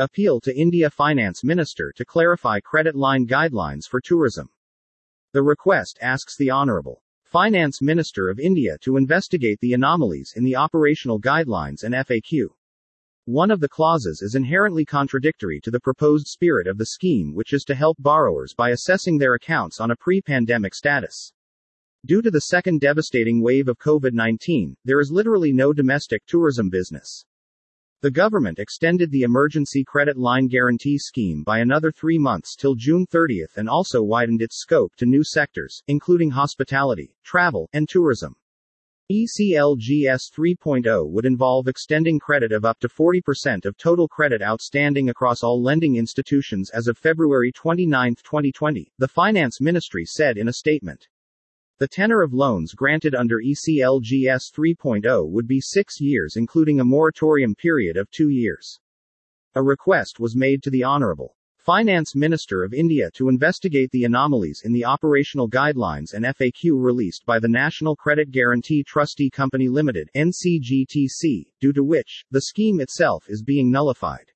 Appeal to India Finance Minister to clarify credit line guidelines for tourism. The request asks the Honorable Finance Minister of India to investigate the anomalies in the operational guidelines and FAQ. One of the clauses is inherently contradictory to the proposed spirit of the scheme, which is to help borrowers by assessing their accounts on a pre pandemic status. Due to the second devastating wave of COVID 19, there is literally no domestic tourism business. The government extended the Emergency Credit Line Guarantee Scheme by another three months till June 30 and also widened its scope to new sectors, including hospitality, travel, and tourism. ECLGS 3.0 would involve extending credit of up to 40% of total credit outstanding across all lending institutions as of February 29, 2020, the Finance Ministry said in a statement. The tenor of loans granted under ECLGS 3.0 would be six years, including a moratorium period of two years. A request was made to the Honorable Finance Minister of India to investigate the anomalies in the operational guidelines and FAQ released by the National Credit Guarantee Trustee Company Limited (NCGTC), due to which the scheme itself is being nullified.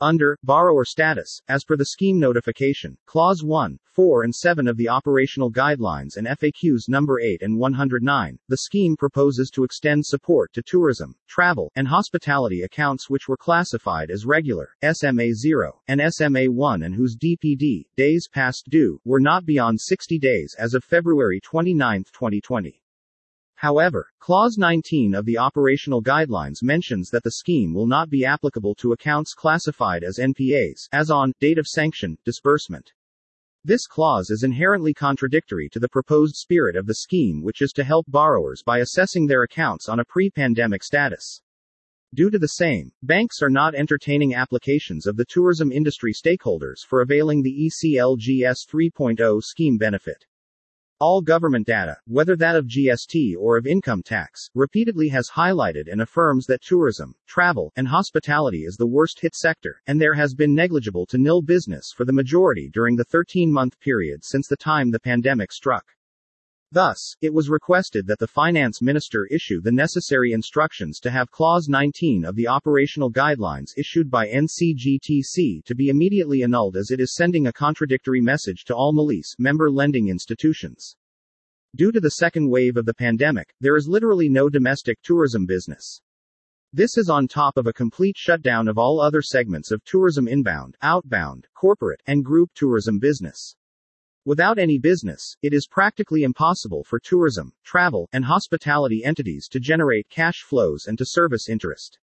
Under borrower status, as per the scheme notification, Clause 1, 4, and 7 of the operational guidelines and FAQs number 8 and 109, the scheme proposes to extend support to tourism, travel, and hospitality accounts which were classified as regular, SMA 0, and SMA 1 and whose DPD, days past due, were not beyond 60 days as of February 29, 2020. However, Clause 19 of the operational guidelines mentions that the scheme will not be applicable to accounts classified as NPAs, as on date of sanction, disbursement. This clause is inherently contradictory to the proposed spirit of the scheme, which is to help borrowers by assessing their accounts on a pre pandemic status. Due to the same, banks are not entertaining applications of the tourism industry stakeholders for availing the ECLGS 3.0 scheme benefit. All government data, whether that of GST or of income tax, repeatedly has highlighted and affirms that tourism, travel, and hospitality is the worst hit sector, and there has been negligible to nil business for the majority during the 13 month period since the time the pandemic struck. Thus, it was requested that the finance minister issue the necessary instructions to have Clause 19 of the operational guidelines issued by NCGTC to be immediately annulled as it is sending a contradictory message to all Malis member lending institutions. Due to the second wave of the pandemic, there is literally no domestic tourism business. This is on top of a complete shutdown of all other segments of tourism inbound, outbound, corporate, and group tourism business. Without any business, it is practically impossible for tourism, travel, and hospitality entities to generate cash flows and to service interest.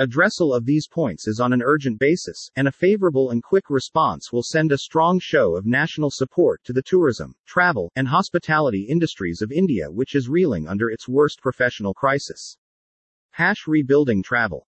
Addressal of these points is on an urgent basis, and a favorable and quick response will send a strong show of national support to the tourism, travel, and hospitality industries of India, which is reeling under its worst professional crisis. Hash rebuilding travel.